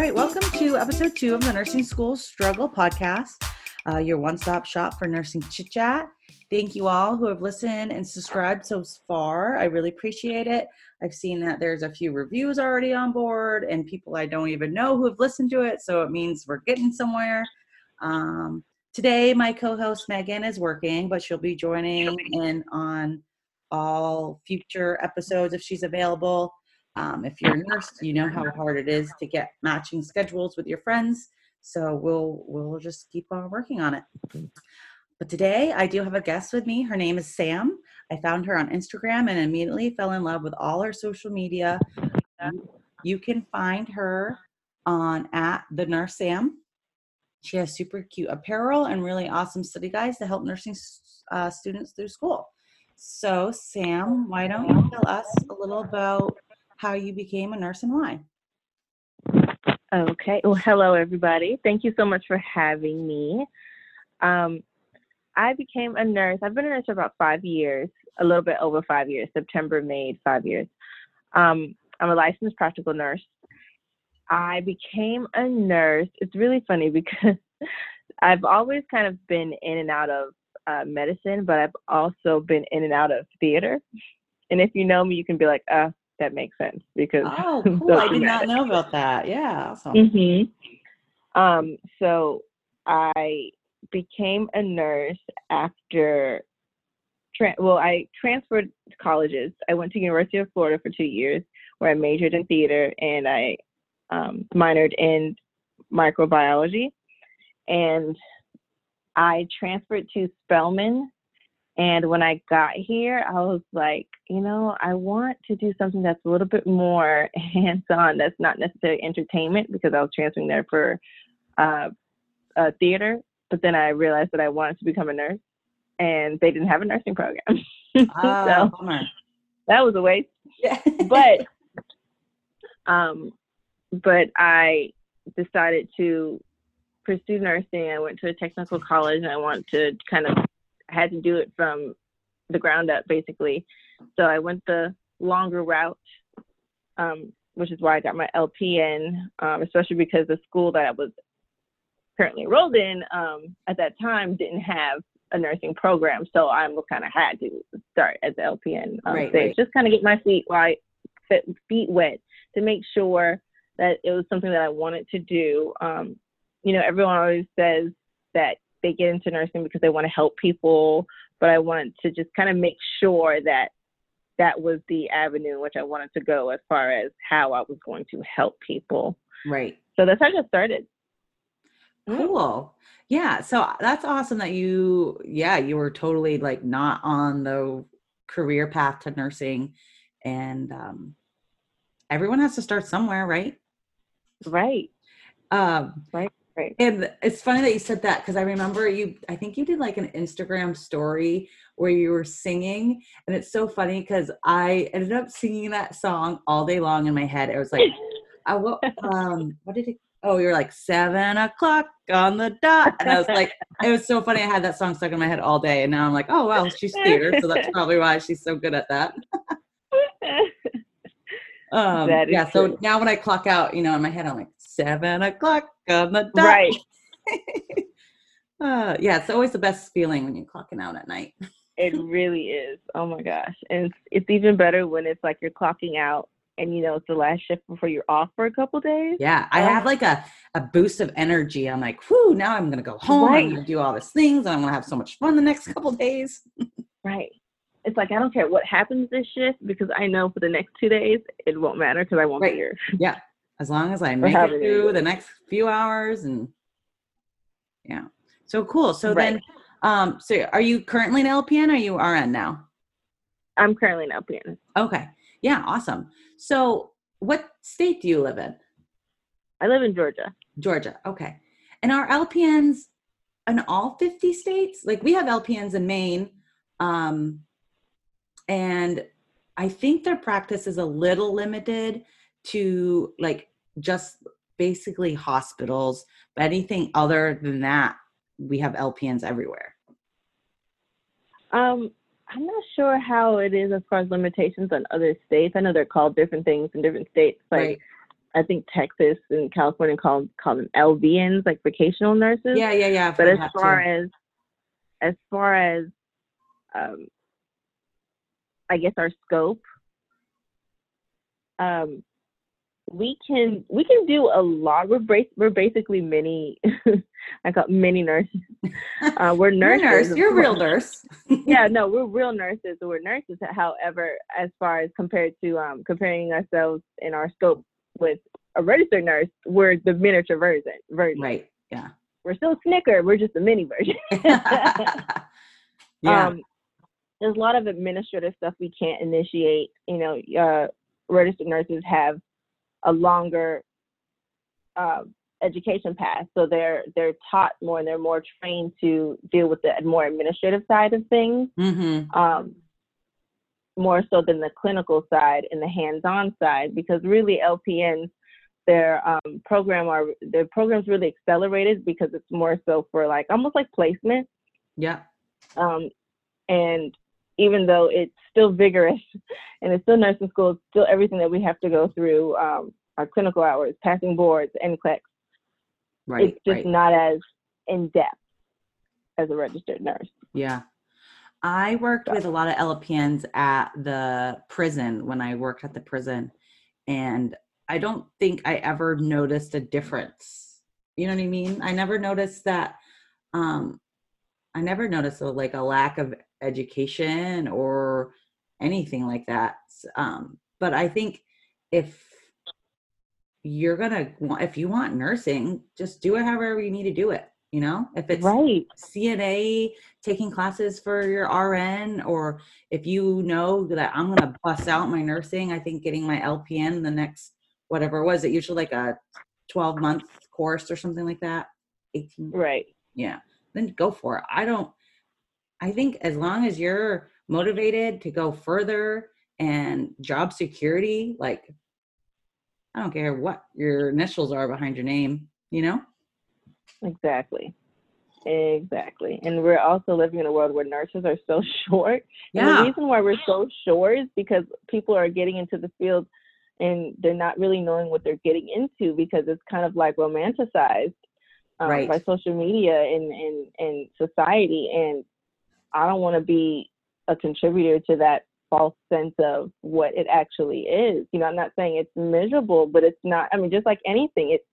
right, welcome to episode two of the Nursing School Struggle podcast, uh, your one stop shop for nursing chit chat. Thank you all who have listened and subscribed so far. I really appreciate it. I've seen that there's a few reviews already on board and people I don't even know who have listened to it, so it means we're getting somewhere. Um, today, my co host Megan is working, but she'll be joining in on all future episodes if she's available. Um, if you're a nurse, you know how hard it is to get matching schedules with your friends. So we'll we'll just keep on working on it. But today I do have a guest with me. Her name is Sam. I found her on Instagram and immediately fell in love with all her social media. You can find her on at the nurse Sam. She has super cute apparel and really awesome study guides to help nursing uh, students through school. So, Sam, why don't you tell us a little about how you became a nurse and why? Okay. Well, hello, everybody. Thank you so much for having me. Um, I became a nurse. I've been a nurse for about five years, a little bit over five years. September made five years. Um, I'm a licensed practical nurse. I became a nurse. It's really funny because I've always kind of been in and out of uh, medicine, but I've also been in and out of theater. And if you know me, you can be like, uh, that makes sense because oh, cool. I did not know about that. Yeah, awesome. Mm-hmm. Um, so I became a nurse after. Tra- well, I transferred colleges. I went to University of Florida for two years, where I majored in theater and I um, minored in microbiology. And I transferred to Spelman. And when I got here, I was like, you know, I want to do something that's a little bit more hands on, that's not necessarily entertainment, because I was transferring there for uh, uh, theater. But then I realized that I wanted to become a nurse, and they didn't have a nursing program. Oh, so bummer. that was a waste. Yeah. but um, but I decided to pursue nursing. I went to a technical college and I wanted to kind of had to do it from the ground up basically. So I went the longer route, um, which is why I got my LPN, um, especially because the school that I was currently enrolled in um, at that time didn't have a nursing program. So I kind of had to start as an LPN um, right, stage, right. just kind of get my feet wide, feet wet to make sure that it was something that I wanted to do. Um, you know, everyone always says that they get into nursing because they want to help people, but I wanted to just kind of make sure that that was the avenue in which I wanted to go as far as how I was going to help people. Right. So that's how I got started. Cool. Yeah. So that's awesome that you, yeah, you were totally like not on the career path to nursing. And um, everyone has to start somewhere, right? Right. Um, Right. Right. and it's funny that you said that because I remember you, I think you did like an Instagram story where you were singing. And it's so funny because I ended up singing that song all day long in my head. It was like, I, what, um, what did it? Oh, you're like seven o'clock on the dot. And I was like, it was so funny. I had that song stuck in my head all day. And now I'm like, oh, wow, she's theater. So that's probably why she's so good at that. Um, yeah. So now when I clock out, you know, in my head, I'm like, seven o'clock on the dot. right. uh, yeah. It's always the best feeling when you're clocking out at night. It really is. Oh my gosh. And it's, it's even better when it's like you're clocking out and you know it's the last shift before you're off for a couple days. Yeah. I Um, have like a, a boost of energy. I'm like, whoo, now I'm going to go home. Right. I'm to do all these things. And I'm going to have so much fun the next couple days. Right. It's like I don't care what happens this shift because I know for the next two days it won't matter because I won't Right. be here. Yeah. As long as I make it through the next few hours and yeah. So cool. So Right. then, um, so are you currently an LPN or are you RN now? I'm currently an LPN. Okay. Yeah. Awesome. So what state do you live in? I live in Georgia. Georgia. Okay. And are LPNs in all 50 states? Like we have LPNs in Maine. Um, and I think their practice is a little limited to like just basically hospitals, but anything other than that, we have LPNs everywhere. Um, I'm not sure how it is as far as limitations on other states. I know they're called different things in different states. Like Right. I think Texas and California call call them LVNs, like vocational nurses. Yeah, yeah, yeah. I've But as far too. as as far as um, I guess our scope, um, we can we can do a lot. We're bas- we're basically mini. I it mini nurses. Uh, we're You're nurse. You're a real nurse. yeah, no, we're real nurses. We're nurses. However, as far as compared to um, comparing ourselves in our scope with a registered nurse, we're the miniature version. Version. right. Yeah. We're still Snicker. We're just a mini version. yeah. Um, there's a lot of administrative stuff we can't initiate. You know, uh, registered nurses have a longer uh, education path, so they're they're taught more and they're more trained to deal with the more administrative side of things, mm-hmm. um, more so than the clinical side and the hands-on side. Because really, LPNs their um, program are their programs really accelerated because it's more so for like almost like placement Yeah. um, and even though it's still vigorous and it's still nursing school, it's still everything that we have to go through um, our clinical hours, passing boards, NCLEX. Right. it's just right. not as in depth as a registered nurse. Yeah. I worked with a lot of LPNs at the prison when I worked at the prison. And I don't think I ever noticed a difference. You know what I mean? I never noticed that um I never noticed a, like a lack of education or anything like that. Um but I think if you're gonna want if you want nursing, just do it however you need to do it. You know, if it's right. CNA taking classes for your RN, or if you know that I'm going to bust out my nursing, I think getting my LPN the next, whatever was it, usually like a 12 month course or something like that. 18. Right. Yeah. Then go for it. I don't, I think as long as you're motivated to go further and job security, like, I don't care what your initials are behind your name, you know? Exactly. Exactly. And we're also living in a world where nurses are so short. And the reason why we're so short is because people are getting into the field and they're not really knowing what they're getting into because it's kind of like romanticized um, Right. by social media and, and, and society. And I don't want to be a contributor to that false sense of what it actually is. You know, I'm not saying it's miserable, but it's not, I mean, just like anything, it's,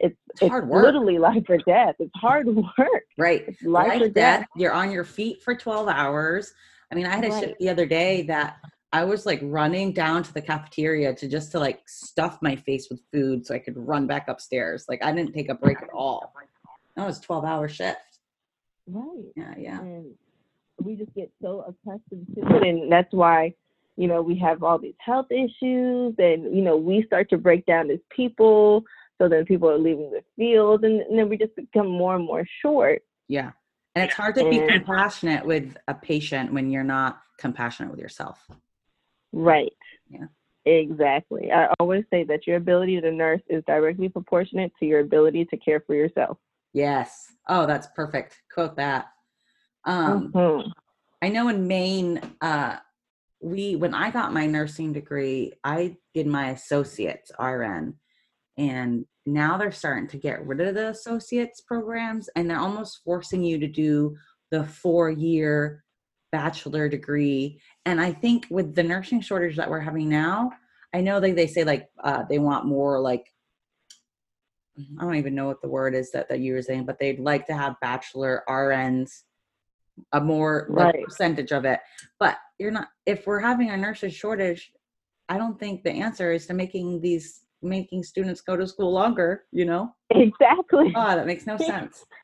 it's, It's it's hard work. literally life or death. It's hard work. Right. It's life, life or death. death. You're on your feet for 12 hours. I mean, I had a Right. shift the other day that I was like running down to the cafeteria to just to like stuff my face with food so I could run back upstairs. Like I didn't take a break at all. That was 12 hour shift. Right. Yeah, yeah. And we just get so accustomed to it. And that's why, you know, we have all these health issues and, you know, we start to break down as people. So then people are leaving the field and, and then we just become more and more short. Yeah. And it's hard to be And- compassionate with a patient when you're not compassionate with yourself. Right. Yeah. Exactly. I always say that your ability to nurse is directly proportionate to your ability to care for yourself. Yes. Oh, that's perfect. Quote that. Um, Mhm. I know in Maine, uh, we when I got my nursing degree, I did my associates RN, and now they're starting to get rid of the associates programs, and they're almost forcing you to do the four year bachelor degree. And I think with the nursing shortage that we're having now, I know they they say like uh, they want more like I don't even know what the word is that that you were saying, but they'd like to have bachelor RNs a more like, Right. percentage of it. But you're not if we're having a nurses shortage, I don't think the answer is to making these making students go to school longer, you know? Exactly. Oh, that makes no sense.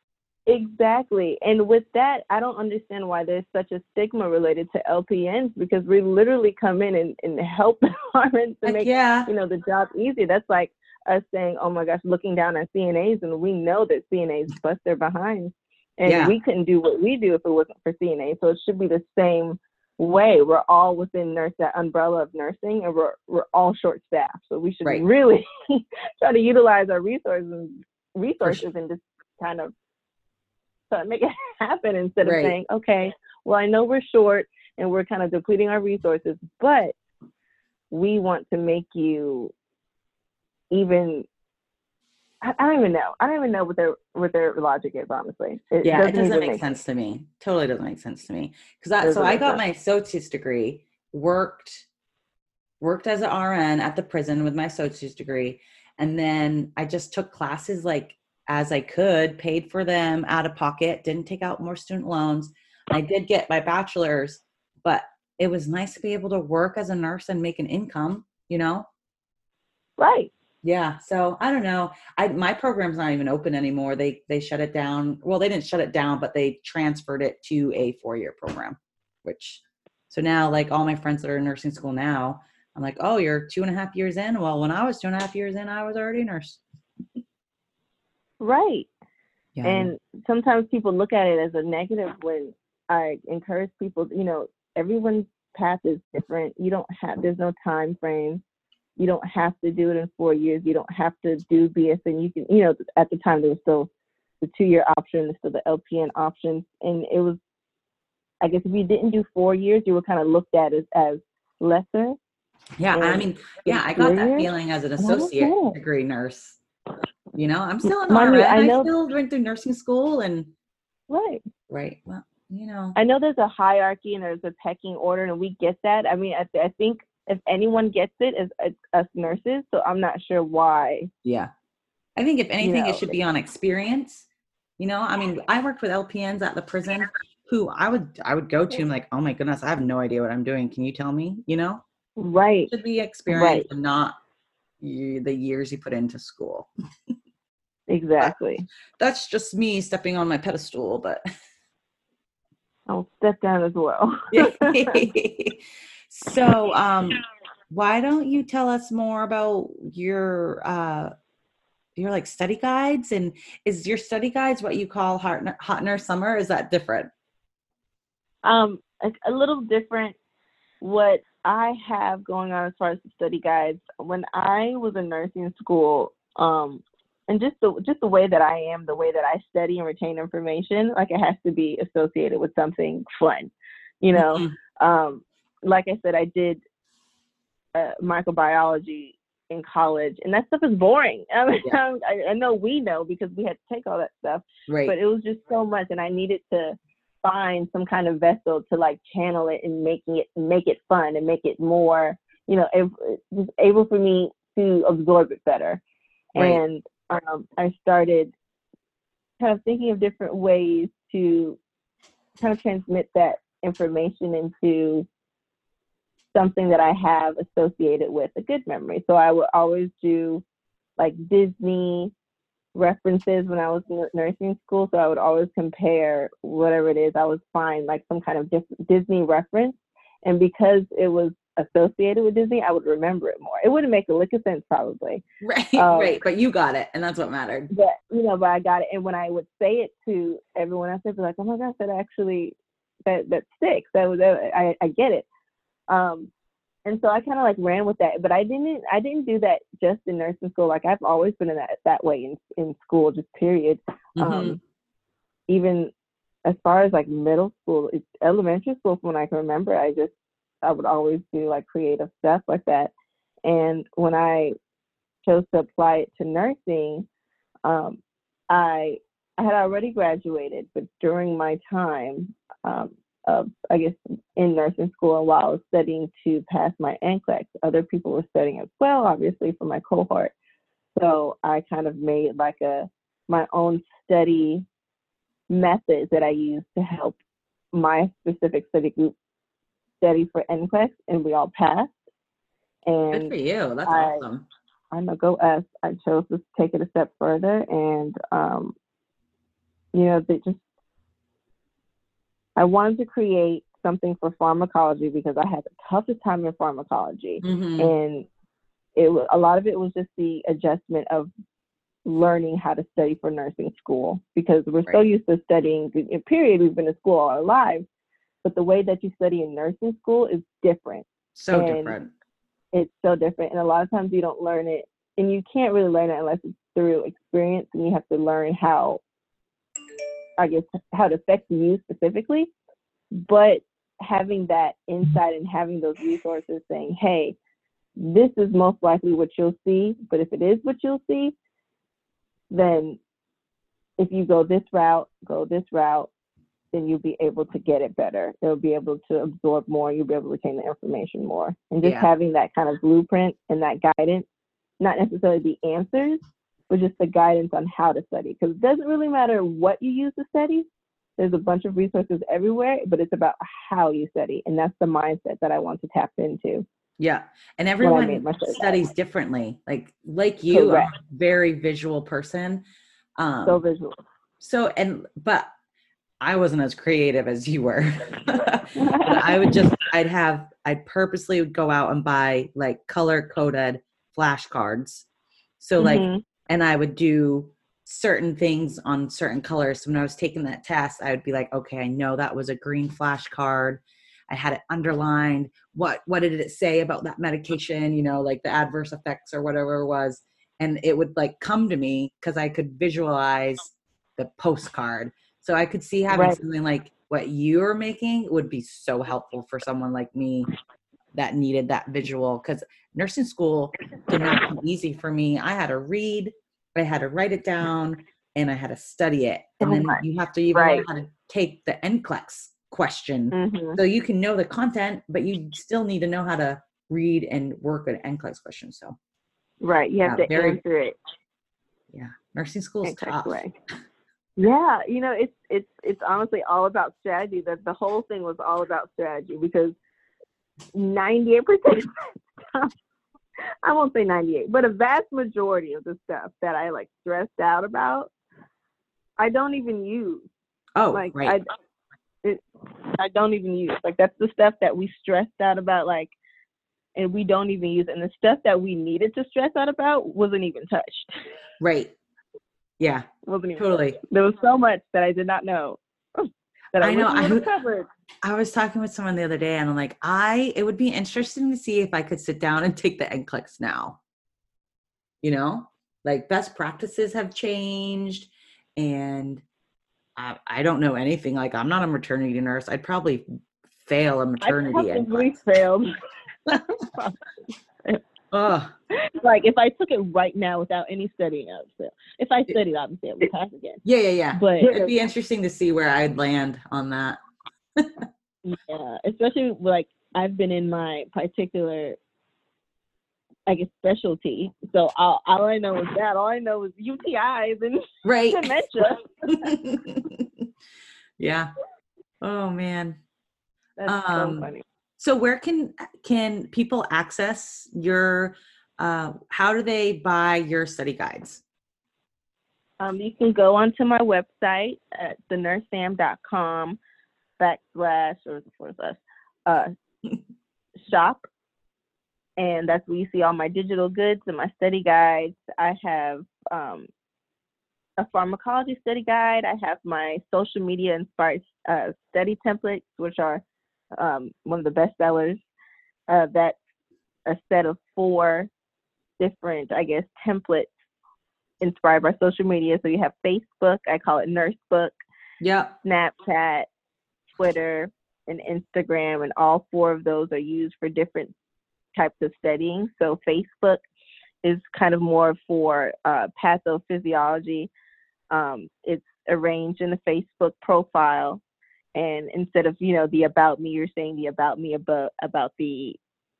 Exactly. And with that, I don't understand why there's such a stigma related to LPNs because we literally come in and, and help RNs to make yeah. you know the job easier. That's like us saying, "Oh my gosh," looking down at CNAs, and we know that CNAs bust their behinds, and Yeah. we couldn't do what we do if it wasn't for CNA. So it should be the same way. We're all within nurse that umbrella of nursing, and we're we're all short staffed. So we should Right. really try to utilize our resources and resources and just kind of try to make it happen instead of Right. saying, "Okay, well I know we're short and we're kind of depleting our resources, but we want to make you even I, I don't even know. I don't even know what their what their logic is. Honestly, it yeah, doesn't it doesn't make, make sense, sense to me. Totally doesn't make sense to me. Because so I got sense. my associate's degree, worked worked as an RN at the prison with my associate's degree, and then I just took classes like as I could, paid for them out of pocket, didn't take out more student loans. I did get my bachelor's, but it was nice to be able to work as a nurse and make an income, you know? Right. Yeah. So I don't know. I my program's not even open anymore. They they shut it down. Well, they didn't shut it down, but they transferred it to a four year program, which so now like all my friends that are in nursing school now, I'm like, oh, you're two and a half years in. Well, when I was two and a half years in, I was already a nurse. right. Yeah. And sometimes people look at it as a negative when I encourage people, you know, everyone's path is different. You don't have there's no time frame you don't have to do it in four years. You don't have to do BSN. You can, you know, at the time there was still the two year option, still the LPN option, and it was, I guess, if you didn't do four years, you were kind of looked at as as lesser. Yeah, I mean, yeah, I got that feeling as an associate degree nurse. You know, I'm still an RN. I, I still went through nursing school and right, right. Well, you know, I know there's a hierarchy and there's a pecking order, and we get that. I mean, I, I think if anyone gets it, it, is us nurses. So I'm not sure why. Yeah, I think if anything, you know, it should be on experience. You know, I mean, I worked with LPNs at the prison who I would I would go to and like, oh my goodness, I have no idea what I'm doing. Can you tell me? You know, right? It should be experience right. and not you, the years you put into school. exactly. that's just me stepping on my pedestal, but I'll step down as well. So, um, why don't you tell us more about your uh, your like study guides and is your study guides what you call hot, hot nurse summer? Is that different? Um, a, a little different. What I have going on as far as the study guides, when I was in nursing school, um, and just the just the way that I am, the way that I study and retain information, like it has to be associated with something fun, you know. Mm-hmm. Um, like I said, I did uh, microbiology in college, and that stuff is boring. I mean, yeah. I, I, know we know because we had to take all that stuff, right. but it was just so much, and I needed to find some kind of vessel to like channel it and making it make it fun and make it more, you know, just able for me to absorb it better. Right. And um, I started kind of thinking of different ways to kind of transmit that information into something that I have associated with a good memory. So I would always do like Disney references when I was in nursing school. So I would always compare whatever it is I was find like some kind of Disney reference. And because it was associated with Disney, I would remember it more. It wouldn't make a lick of sense probably. Right, um, right. But you got it, and that's what mattered. But you know, but I got it. And when I would say it to everyone else, they'd be like, "Oh my gosh, that actually that that sticks. That was I I get it." Um, and so I kind of like ran with that, but I didn't I didn't do that just in nursing school. Like I've always been in that that way in in school, just period. Mm-hmm. Um, even as far as like middle school, elementary school from when I can remember, I just I would always do like creative stuff like that. And when I chose to apply it to nursing, um, I I had already graduated, but during my time, um, of, I guess, in nursing school and while I was studying to pass my NCLEX. Other people were studying as well, obviously, for my cohort. So I kind of made like a my own study method that I used to help my specific study group study for NCLEX, and we all passed. And Good for you. That's I, awesome. I know, go us. I chose to take it a step further, and um, you know, they just I wanted to create something for pharmacology because I had the toughest time in pharmacology, mm-hmm. and it a lot of it was just the adjustment of learning how to study for nursing school because we're right. so used to studying. In period, we've been in school all our lives, but the way that you study in nursing school is different. So and different. It's so different, and a lot of times you don't learn it, and you can't really learn it unless it's through experience, and you have to learn how I guess, how it affects you specifically. But having that insight and having those resources saying, hey, this is most likely what you'll see. But if it is what you'll see, then if you go this route, go this route, then you'll be able to get it better. You'll be able to absorb more. You'll be able to retain the information more. And just Yeah. having that kind of blueprint and that guidance, not necessarily the answers, but just the guidance on how to study. Because it doesn't really matter what you use to study. There's a bunch of resources everywhere, but it's about how you study. And that's the mindset that I want to tap into. Yeah. And everyone made my study studies differently. Like like you, I'm a very visual person. Um So visual. so and but I wasn't as creative as you were. I would just I'd have I'd purposely would go out and buy like color coded flashcards. So like Mhm. And I would do certain things on certain colors. So when I was taking that test, I would be like, okay, I know that was a green flashcard. I had it underlined. What what did it say about that medication? You know, like the adverse effects or whatever it was. And it would like come to me because I could visualize the postcard. So I could see having Right. something like what you're making would be so helpful for someone like me that needed that visual because nursing school did not come easy for me. I had to read, I had to write it down, and I had to study it. And Oh then my- you have to even right. how to take the NCLEX question. Mhm. So you can know the content, but you still need to know how to read and work an NCLEX question. So Right. You have Yeah, to very- answer it yeah, nursing school is tough. way. Yeah, you know, it's it's it's honestly all about strategy. That the whole thing was all about strategy because ninety eight percent I won't say ninety eight, but a vast majority of the stuff that I like stressed out about, I don't even use. Oh, like right. I it, I don't even use. Like that's the stuff that we stressed out about like and we don't even use. And the stuff that we needed to stress out about wasn't even touched. right. Yeah, wasn't even totally. There was so much that I did not know that I, I know, I covered. I was talking with someone the other day, and I'm like, I it would be interesting to see if I could sit down and take the NCLEX now. You know, like best practices have changed, and I, I don't know anything. Like I'm not a maternity nurse. I'd probably fail a maternity probably NCLEX. failed. Like if I took it right now without any studying, I would fail. If I studied, obviously I would pass again. Yeah, yeah, yeah. But It'd be interesting to see where I'd land on that. yeah, especially like I've been in my particular, I guess specialty. So all, all I know is that. All I know is UTIs and Right. dementia. yeah. Oh man. That's Um, so funny. So where can can people access your uh how do they buy your study guides? Um, you can go onto my website at thenursesam.com backslash or forward slash uh, shop. And that's where you see all my digital goods and my study guides. I have um, a pharmacology study guide. I have my social media inspired uh, study templates, which are um, one of the best sellers. Uh, that's a set of four different, I guess, templates inspired by social media. So you have Facebook, I call it Nurse Book, Yep. Snapchat, Twitter, and Instagram, and all four of those are used for different types of studying. So Facebook is kind of more for uh, pathophysiology. Um, it's arranged in a Facebook profile, and instead of you know the about me, you're saying the about me about about the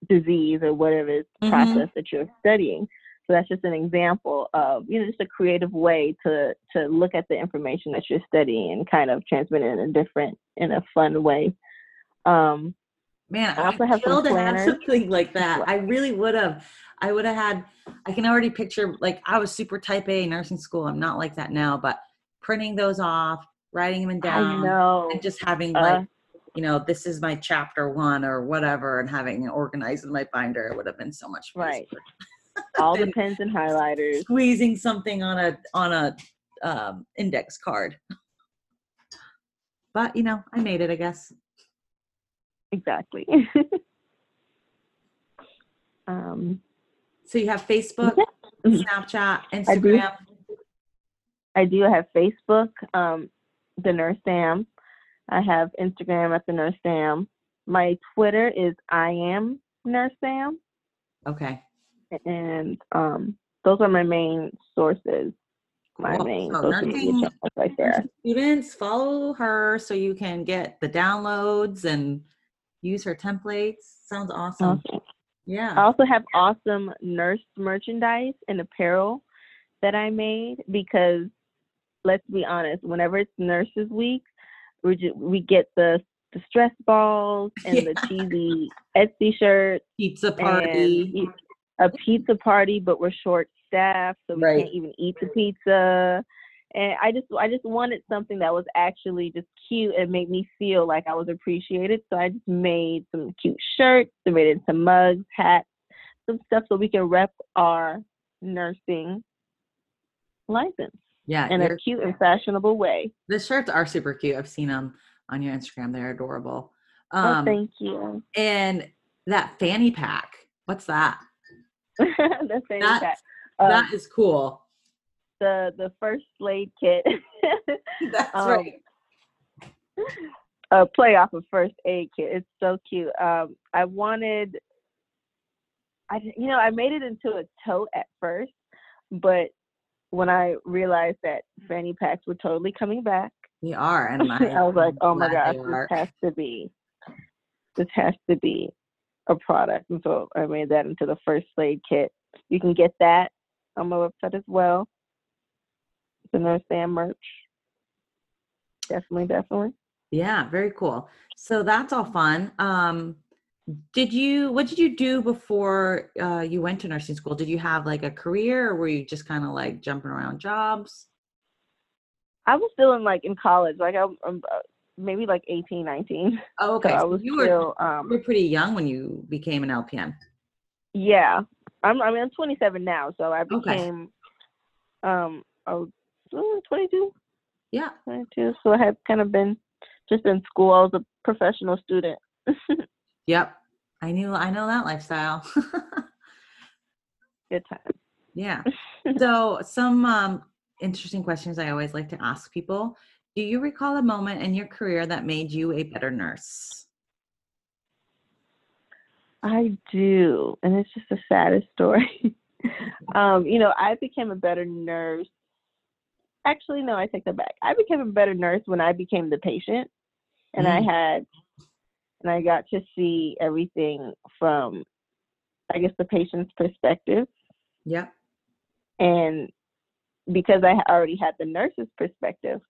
disease or whatever is Mhm. process that you're studying. So that's just an example of you know just a creative way to to look at the information that you're studying and kind of transmit it in a different in a fun way. Um, Man, I I also have some to have something like that. I really would have. I would have had. I can already picture like I was super type A in nursing school. I'm not like that now, but printing those off, writing them down, know. and just having Uh, like you know this is my chapter one or whatever, and having it organized in my binder it would have been so much Right. all the pens and highlighters. Squeezing something on a on a um, index card. But you know, I made it. I guess. Exactly. um, So you have Facebook, Mhm. Snapchat, I do. Instagram. I do have Facebook, um, the Nurse Sam. I have Instagram at the Nurse Sam. My Twitter is I am Nurse Sam. Okay. And um, those are my main sources. My Cool. main So social media right there. Students, follow her so you can get the downloads and use her templates. Sounds awesome. Awesome. Yeah. I also have awesome nurse merchandise and apparel that I made because let's be honest, whenever it's Nurses Week, we ju- we get the the stress balls and the cheesy Etsy shirts Pizza party. a pizza party, but we're short staffed, so we Right. can't even eat the pizza. And I just I just wanted something that was actually just cute and made me feel like I was appreciated. So I just made some cute shirts, I made it into mugs, hats, some stuff so we can rep our nursing license Yeah. in a cute and fashionable way. the shirts are super cute. I've seen them on your Instagram. They're adorable. oh, Um, thank you. and that fanny pack. What's that? That's fanny That- pack. Um, that is cool. the the first Slade kit. That's um, right. a play off of first aid kit. It's so cute. Um, I wanted, I you know I made it into a tote at first, but when I realized that fanny packs were totally coming back, We are. And I was like, oh my gosh, this has to be, this has to be a product. And so I made that into the first Slade kit. You can get that on my website as well. The Nurse Sam merch. Definitely, definitely. Yeah, very cool. So that's all fun. Um, did you what did you do before uh, you went to nursing school? Did you have like a career or were you just kind of like jumping around jobs? I was still in like in college, like I'm, I'm uh, maybe like 18, 19. Oh, okay. So I was you were still, you um, were pretty young when you became an LPN. yeah. I'm, I mean, I'm 27 now, so I Okay. became, um, I uh, 22, Yeah. 22. So I had kind of been just in school. I was a professional student. Yep. I knew I know that lifestyle. Good time. yeah. So some um, interesting questions I always like to ask people. Do you recall a moment in your career that made you a better nurse? I do, and it's just the saddest story. um, you know, I became a better nurse. Actually, no, I take that back. I became a better nurse when I became the patient, and I Mm. had, and I got to see everything from, I guess, the patient's perspective, Yeah. and because I already had the nurse's perspective,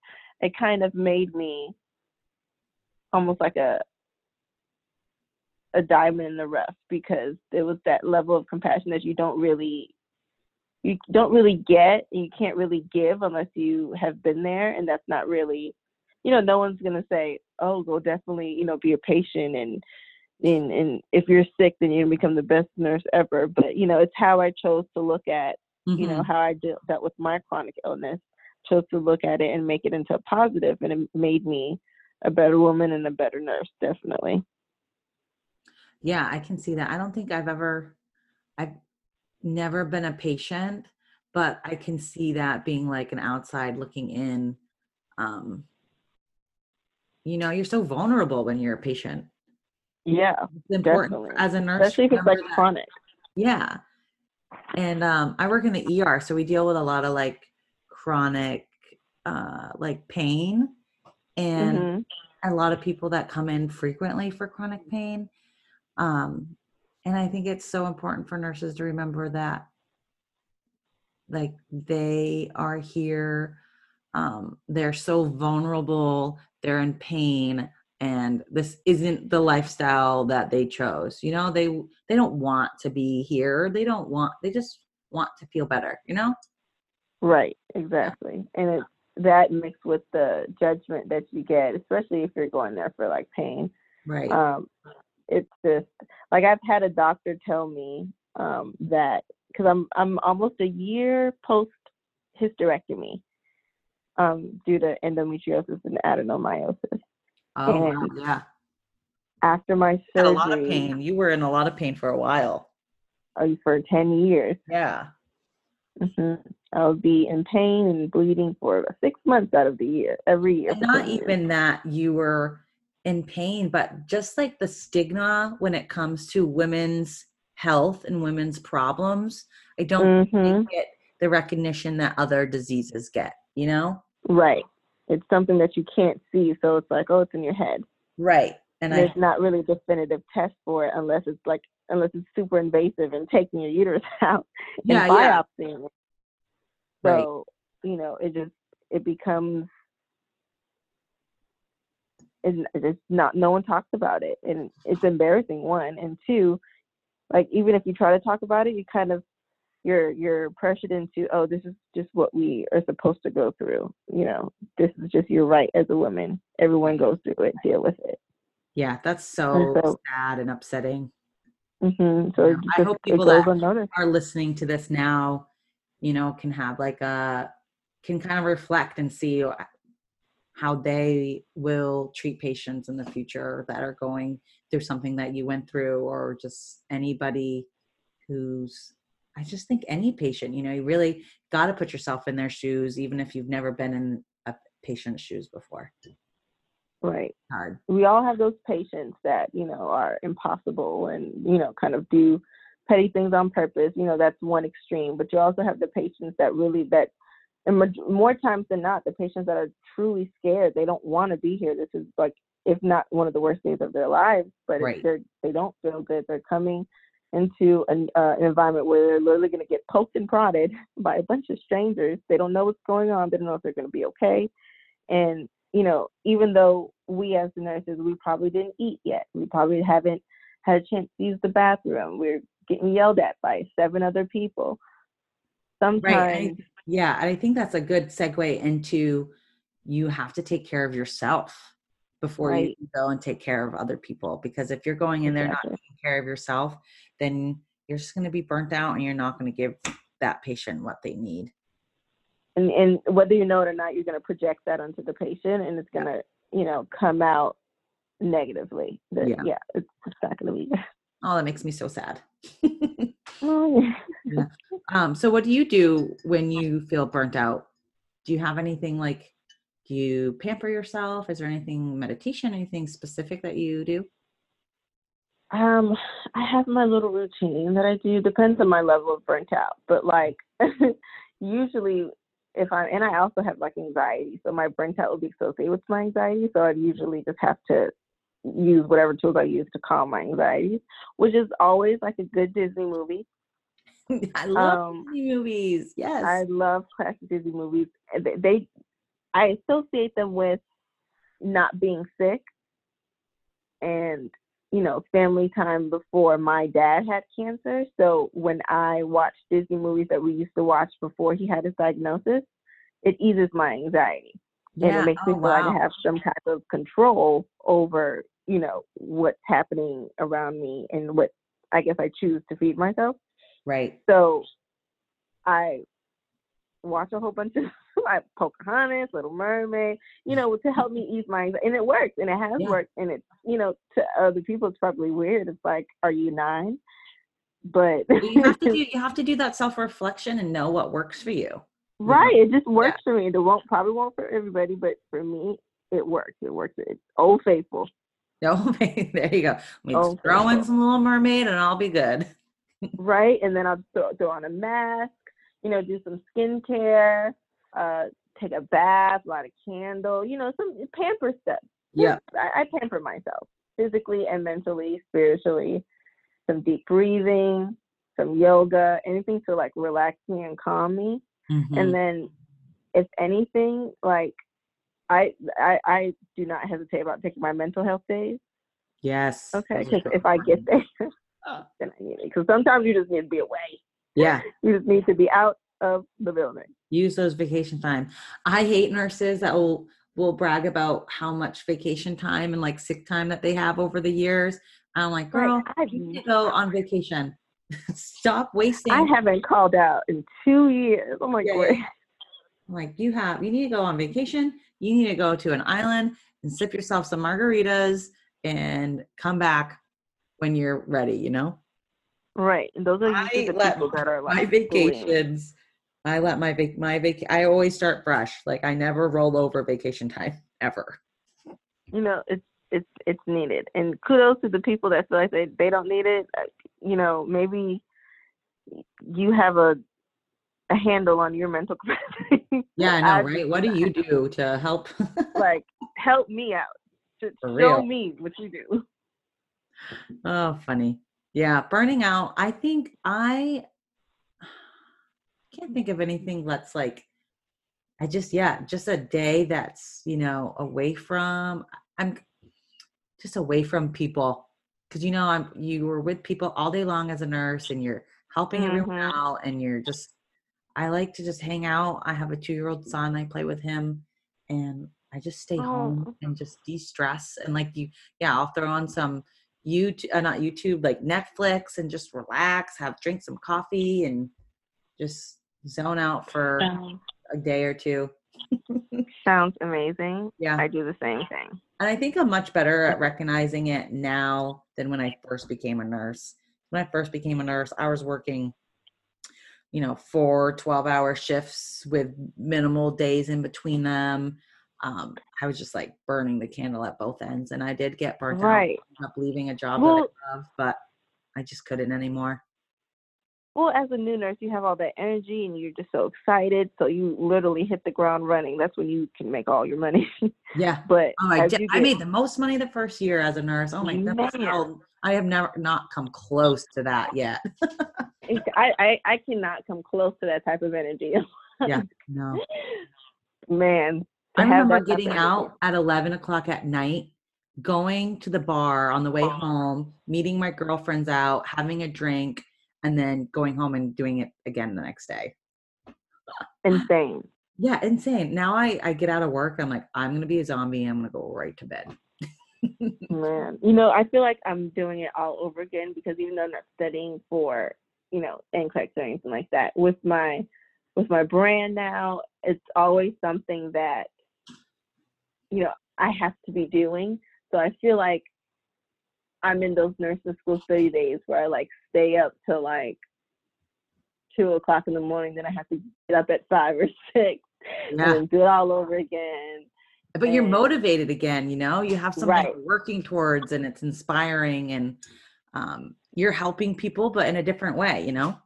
it kind of made me almost like a a diamond in the rough because there was that level of compassion that you don't really you don't really get and you can't really give unless you have been there and that's not really you know no one's going to say oh go definitely you know be a patient and and and if you're sick then you're to become the best nurse ever but you know it's how i chose to look at you know Mhm. how I dealt that with my chronic illness. Chose to look at it and make it into a positive, and it made me a better woman and a better nurse. Definitely. Yeah, I can see that. I don't think I've ever, I've never been a patient, but I can see that being like an outside looking in. Um, you know, you're so vulnerable when you're a patient. Yeah, It's important Definitely. as a nurse. especially if it's like that- chronic. Yeah. And um, I work in the ER, so we deal with a lot of like chronic, uh, like pain, and Mhm. a lot of people that come in frequently for chronic pain. Um, and I think it's so important for nurses to remember that, like, they are here, um, they're so vulnerable, they're in pain, and this isn't the lifestyle that they chose. You know, they they don't want to be here. They don't want. They just want to feel better. You know. Right. Exactly. And it's that mixed with the judgment that you get, especially if you're going there for like pain. Right. um, it's just like I've had a doctor tell me um, that because I'm I'm almost a year post hysterectomy um, due to endometriosis and adenomyosis. oh, wow, yeah. After my Had a surgery, lot of pain. You were in a lot of pain for a while. uh, for ten years, Yeah. hmm I would be in pain and bleeding for six months out of the year, every year. And not 10 years. even that you were in pain, but just like the stigma when it comes to women's health and women's problems, I don't think Mhm. they get the recognition that other diseases get, you know? Right. It's something that you can't see, so it's like, oh, it's in your head. Right. And There's I not really a definitive test for it unless it's like unless it's super invasive and taking your uterus out yeah, and yeah. biopsying it. Right. So, you know, it just it becomes it's it's not no one talks about it and it's embarrassing one and two like even if you try to talk about it you kind of you're you're pressured into oh this is just what we are supposed to go through. You know this is just your right as a woman. Everyone goes through it deal with it. Yeah, that's so, so- sad and upsetting. hmm so Yeah, it, I hope people that unnoticed. Are listening to this now, you know, can have like a can kind of reflect and see how they will treat patients in the future that are going through something that you went through or just anybody who's I just think any patient, you know, you really got to put yourself in their shoes even if you've never been in a patient's shoes before. right Hard. we all have those patients that you know are impossible and you know kind of do petty things on purpose you know that's one extreme but you also have the patients that really that and more times than not the patients that are truly scared they don't want to be here this is like if not one of the worst days of their lives but Right. if they're they don't feel good they're coming into an, uh, an environment where they're literally going to get poked and prodded by a bunch of strangers they don't know what's going on they don't know if they're going to be okay and you know, even though we as the nurses, we probably didn't eat yet. We probably haven't had a chance to use the bathroom. We're getting yelled at by seven other people. Sometimes, Right. I, yeah, and I think that's a good segue into you have to take care of yourself before you Right. can go and take care of other people. Because if you're going in there not Exactly. taking care of yourself, then you're just going to be burnt out and you're not going to give that patient what they need. and, and whether you know it or not, you're going to project that onto the patient, and it's going to, you know, come out negatively. Yeah. yeah, it's not going to be. Oh, that makes me so sad. Oh, yeah. um, so what do you do when you feel burnt out? Do you have anything like do you pamper yourself? Is there anything meditation, anything specific that you do? Um, I have my little routine that I do. Depends on my level of burnt out, but like usually, if I'm and I also have like anxiety, so my burnt out will be associated with my anxiety. So I'd usually just have to use whatever tools I use to calm my anxiety, which is always like a good Disney movie. I love Um, Disney movies. Yes. I love classic Disney movies. They, they, I associate them with not being sick and you know family time before my dad had cancer. So when I watch Disney movies that we used to watch before he had his diagnosis, it eases my anxiety and it makes me Oh, feel like wow. I have some kind of control over you know what's happening around me and what I guess I choose to feed myself. Right. So I watch a whole bunch of like Pocahontas, Little Mermaid, you know, to help me ease my anxiety. And it works and it has Yeah. worked. And it's, you know, to other people, it's probably weird. It's like, are you nine? But you have to do you have to do that self reflection and know what works for you. right, it just works for me. It won't probably won't for everybody, but for me, it works. It works. It's old faithful. Oh, no, there you go. Let me Oh, throw in some Little Mermaid and I'll be good. right? And then I'll throw, throw on a mask, you know, do some skincare, uh, take a bath, light a candle, you know, some pamper stuff. Yeah. I, I pamper myself physically and mentally, spiritually. Some deep breathing, some yoga, anything to like relax me and calm me. Mhm. And then, if anything, like I, I I do not hesitate about taking my mental health days. yes. Okay, because if I get there, Uh. then I need it. Because sometimes you just need to be away. Yeah. You just need to be out of the building. use those vacation time. I hate nurses that will will brag about how much vacation time and like sick time that they have over the years. I'm like, girl, I've you need to go on vacation. Stop wasting. I haven't called out in two years. I'm like, Yeah. I'm like you have you need to go on vacation. You need to go to an island and sip yourself some margaritas and come back when you're ready. You know, Right. And those are I the let people that are like my vacations. I let my vac my vac. I always start fresh. Like I never roll over vacation time ever. You know, it's it's it's needed. And kudos to the people that feel like they, they don't need it. Uh, you know, maybe you have a a handle on your mental capacity. Yeah, I know, right? What do you do to help? like, help me out. To show real. me what you do. Oh, funny. Yeah, burning out. I think I can't think of anything that's like I just yeah, just a day that's, you know, away from I'm just away from people cuz you know, I'm you were with people all day long as a nurse and you're helping everyone Mhm. out and you're just I like to just hang out. I have a 2-year-old son. I play with him and I just stay home Oh. and just de-stress and like you yeah, I'll throw on some YouTube, uh, not YouTube, like Netflix and just relax, have drink some coffee and just zone out for a day or two. sounds amazing. Yeah. I do the same thing. And I think I'm much better at recognizing it now than when I first became a nurse. When I first became a nurse, I was working, you know, four 12 hour shifts with minimal days in between them. Um, I was just like burning the candle at both ends. And I did get burnt out. Right. ended up leaving a job Well- that I love, but I just couldn't anymore. Well, as a new nurse, you have all that energy and you're just so excited. So you literally hit the ground running. That's when you can make all your money. Yeah. but Oh, I, did, you I made the most money the first year as a nurse. Oh my goodness. I have never not come close to that yet. I, I, I cannot come close to that type of energy. yeah. No. Man. I remember that type of getting out at 11 o'clock at night, going to the bar on the way oh. home, meeting my girlfriends out, having a drink, and then going home and doing it again the next day. Insane. Yeah, insane. Now I, I get out of work, I'm like, I'm going to be a zombie. I'm going to go right to bed. Man, you know, I feel like I'm doing it all over again because even though I'm not studying for, you know, NCLEX or anything like that, with my with my brand now, it's always something that, you know, I have to be doing. So I feel like I'm in those nursing school study days where I like stay up till like two o'clock in the morning, then I have to get up at five or six Yeah. and do it all over again. But you're motivated again, you know, you have something Right. working towards and it's inspiring and um, you're helping people, but in a different way, you know?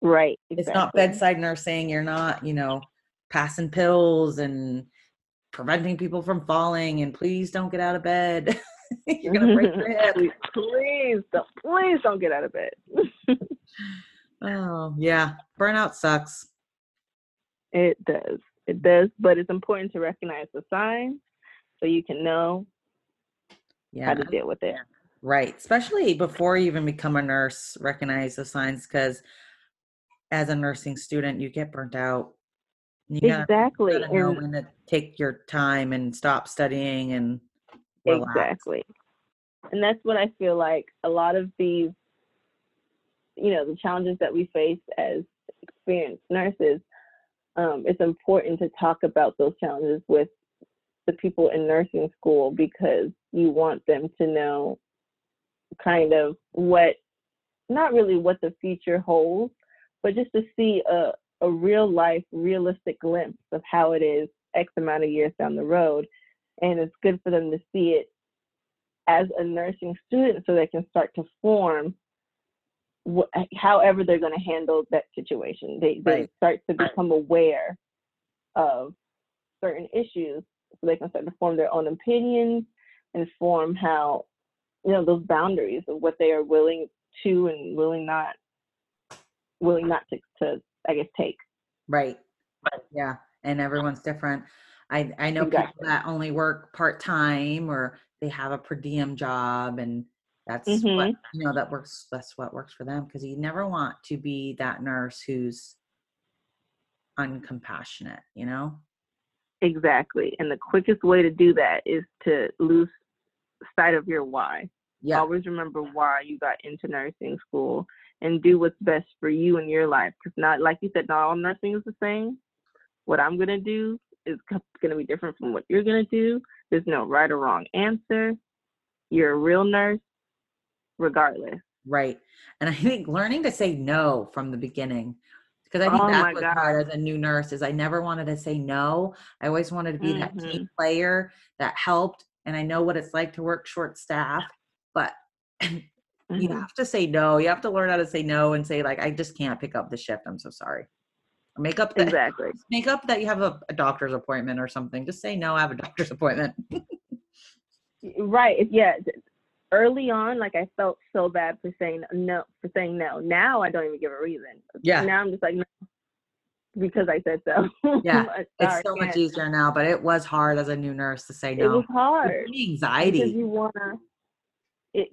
Right. It's not bedside nursing. You're not, you know, passing pills and preventing people from falling and please don't get out of bed. you're to break your hip. please, please don't, please don't get out of bed. Oh, yeah. Burnout sucks. it does. It does, but it's important to recognize the signs so you can know Yeah. how to deal with it. Right. Especially before you even become a nurse, recognize the signs because as a nursing student, you get burnt out. You gotta, Exactly. you gotta know And when to take your time and stop studying and relax. exactly. And that's what I feel like a lot of these, you know, the challenges that we face as experienced nurses, um, it's important to talk about those challenges with the people in nursing school because you want them to know kind of what not really what the future holds, but just to see a, a real life, realistic glimpse of how it is X amount of years down the road. And it's good for them to see it as a nursing student so they can start to form wh- however they're going to handle that situation. They, they Right. start to become aware of certain issues so they can start to form their own opinions and form how, you know, those boundaries of what they are willing to and willing not, willing not to, to I guess, take. Right. Yeah. And everyone's different. I I know people that only work part time or they have a per diem job and that's what Mhm. you know that works that's what works for them because you never want to be that nurse who's uncompassionate, you know? Exactly. And the quickest way to do that is to lose sight of your why. Yeah. Always remember why you got into nursing school and do what's best for you in your life. Because not, like you said, not all nursing is the same. What I'm gonna do is going to be different from what you're gonna do. There's no right or wrong answer. You're a real nurse, regardless. Right. And I think learning to say no from the beginning, because I think Oh my that's what's God. hard as a new nurse is I never wanted to say no. I always wanted to be that Mm-hmm. team player that helped. And I know what it's like to work short staff, but you Mhm. have to say no. You have to learn how to say no and say like, I just can't pick up the shift. I'm so sorry. Or make up that Exactly. make up that you have a, a doctor's appointment or something. Just say no. I have a doctor's appointment. Right. Yeah. Early on, like I felt so bad for saying no. For saying no. Now I don't even give a reason. Yeah. Now I'm just like no, because I said so. Yeah, It's so much easier now, but it was hard as a new nurse to say no. It was hard. Me because you wanna it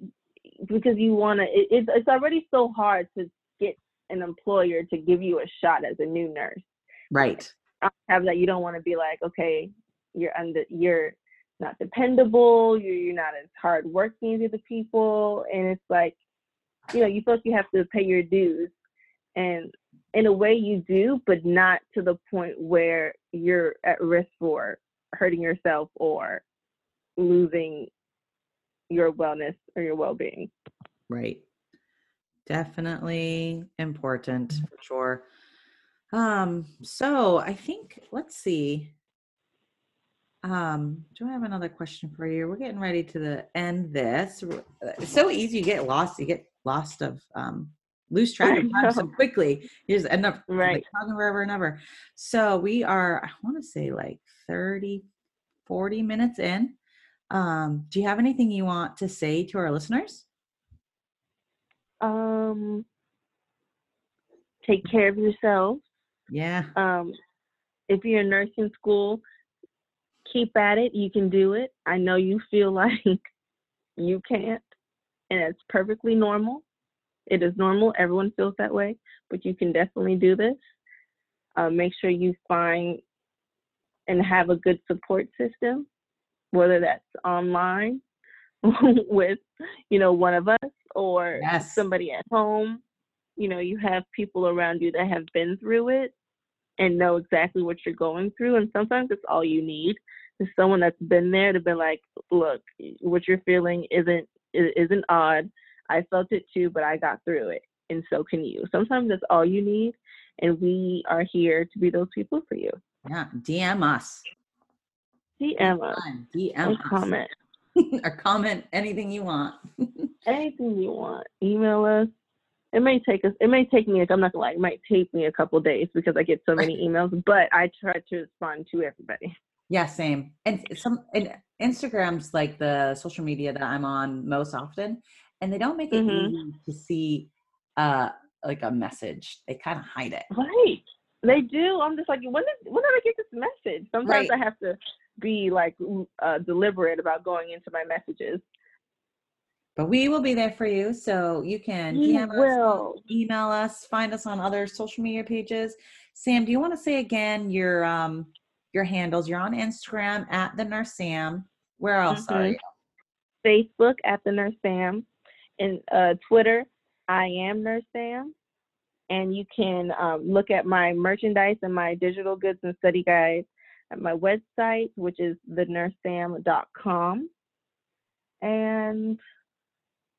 because you wanna it, it's it's already so hard to get an employer to give you a shot as a new nurse. Right. Of that, you don't want to be like, okay, you're under you're not dependable, you're you're not as hard working as the other people, and it's like, you know, you feel like you have to pay your dues, and in a way you do, but not to the point where you're at risk for hurting yourself or losing your wellness or your well-being. Right. Definitely important for sure. Um, so I think let's see. Um, do I have another question for you? We're getting ready to the end this. Uh, It's so easy you get lost, you get lost of um lose track of time so quickly. You just end up like, Right. talking forever and ever. So we are, I want to say like 30, 40 minutes in. Um, do you have anything you want to say to our listeners? Um, take care of yourself. Yeah. Um, if you're in nursing school, keep at it. You can do it. I know you feel like you can't, and it's perfectly normal. It is normal. Everyone feels that way, but you can definitely do this. Uh, make sure you find and have a good support system, whether that's online with, you know, one of us or Yes. somebody at home. You know, you have people around you that have been through it and know exactly what you're going through. And sometimes it's all you need is someone that's been there to be like, look, what you're feeling isn't isn't odd. I felt it too, but I got through it, and so can you. Sometimes that's all you need, and we are here to be those people for you. Yeah. DM us. DM us DM us. comment or comment anything you want. anything you want. Email us. It may take us. It may take me. I'm not gonna lie. It might take me a couple days because I get so many emails. But I try to respond to everybody. yeah, same. And some and Instagram's like the social media that I'm on most often, and they don't make it Mhm. easy to see uh like a message. They kind of hide it. Right. They do. I'm just like, when did when did I get this message? Sometimes Right. I have to be like uh, deliberate about going into my messages. But we will be there for you, so you can DM us, will. email us, find us on other social media pages. Sam, do you want to say again your um your handles? You're on Instagram at the nurse Sam. Where else are Mhm. you? Facebook at the Nurse Sam, and uh, Twitter I am Nurse Sam. And you can um, look at my merchandise and my digital goods and study guides at my website, which is thenursesam.com. And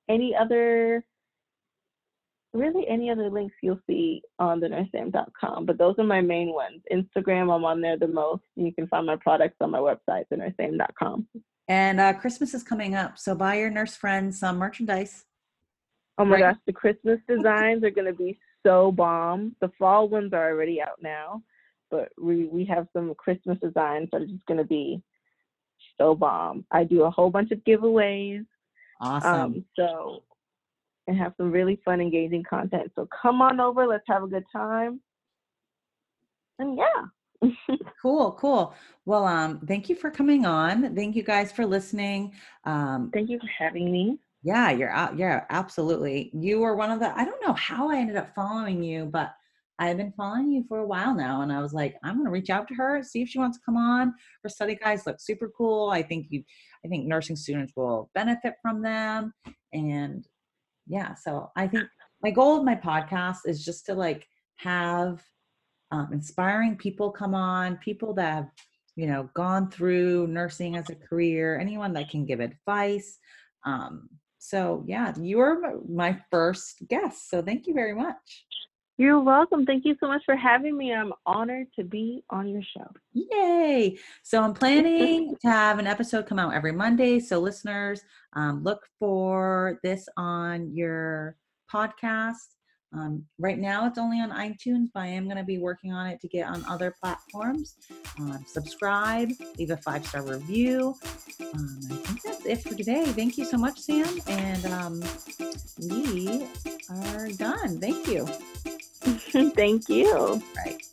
any other, really any other links you'll see on thenursesam.com. But those are my main ones. Instagram, I'm on there the most. You can find my products on my website, thenursesam.com. And uh, Christmas is coming up, so buy your nurse friends some merchandise. Oh my Right. gosh, the Christmas designs are gonna be so bomb. The fall ones are already out now, but we we have some Christmas designs that are just gonna be so bomb. I do a whole bunch of giveaways, Awesome. um, so and have some really fun, engaging content. So come on over, let's have a good time. And yeah, cool, cool. Well, um, thank you for coming on. Thank you guys for listening. Um, thank you for having me. yeah, you're out. Yeah, absolutely. You were one of the. I don't know how I ended up following you, but I've been following you for a while now, and I was like, I'm gonna reach out to her, see if she wants to come on. Her study guides look super cool. I think you, I think nursing students will benefit from them, and yeah. So I think my goal of my podcast is just to like have um, inspiring people come on, people that have, you know, gone through nursing as a career, anyone that can give advice. Um, so yeah, you my- my first guest. So thank you very much. You're welcome. Thank you so much for having me. I'm honored to be on your show. Yay! So I'm planning to have an episode come out every Monday. So listeners, um, look for this on your podcast. Um, right now, it's only on iTunes, but I am going to be working on it to get on other platforms. Um, subscribe, leave a five star review. Um, I think that's it for today. Thank you so much, Sam. And um, we are done. Thank you. Thank you. Right.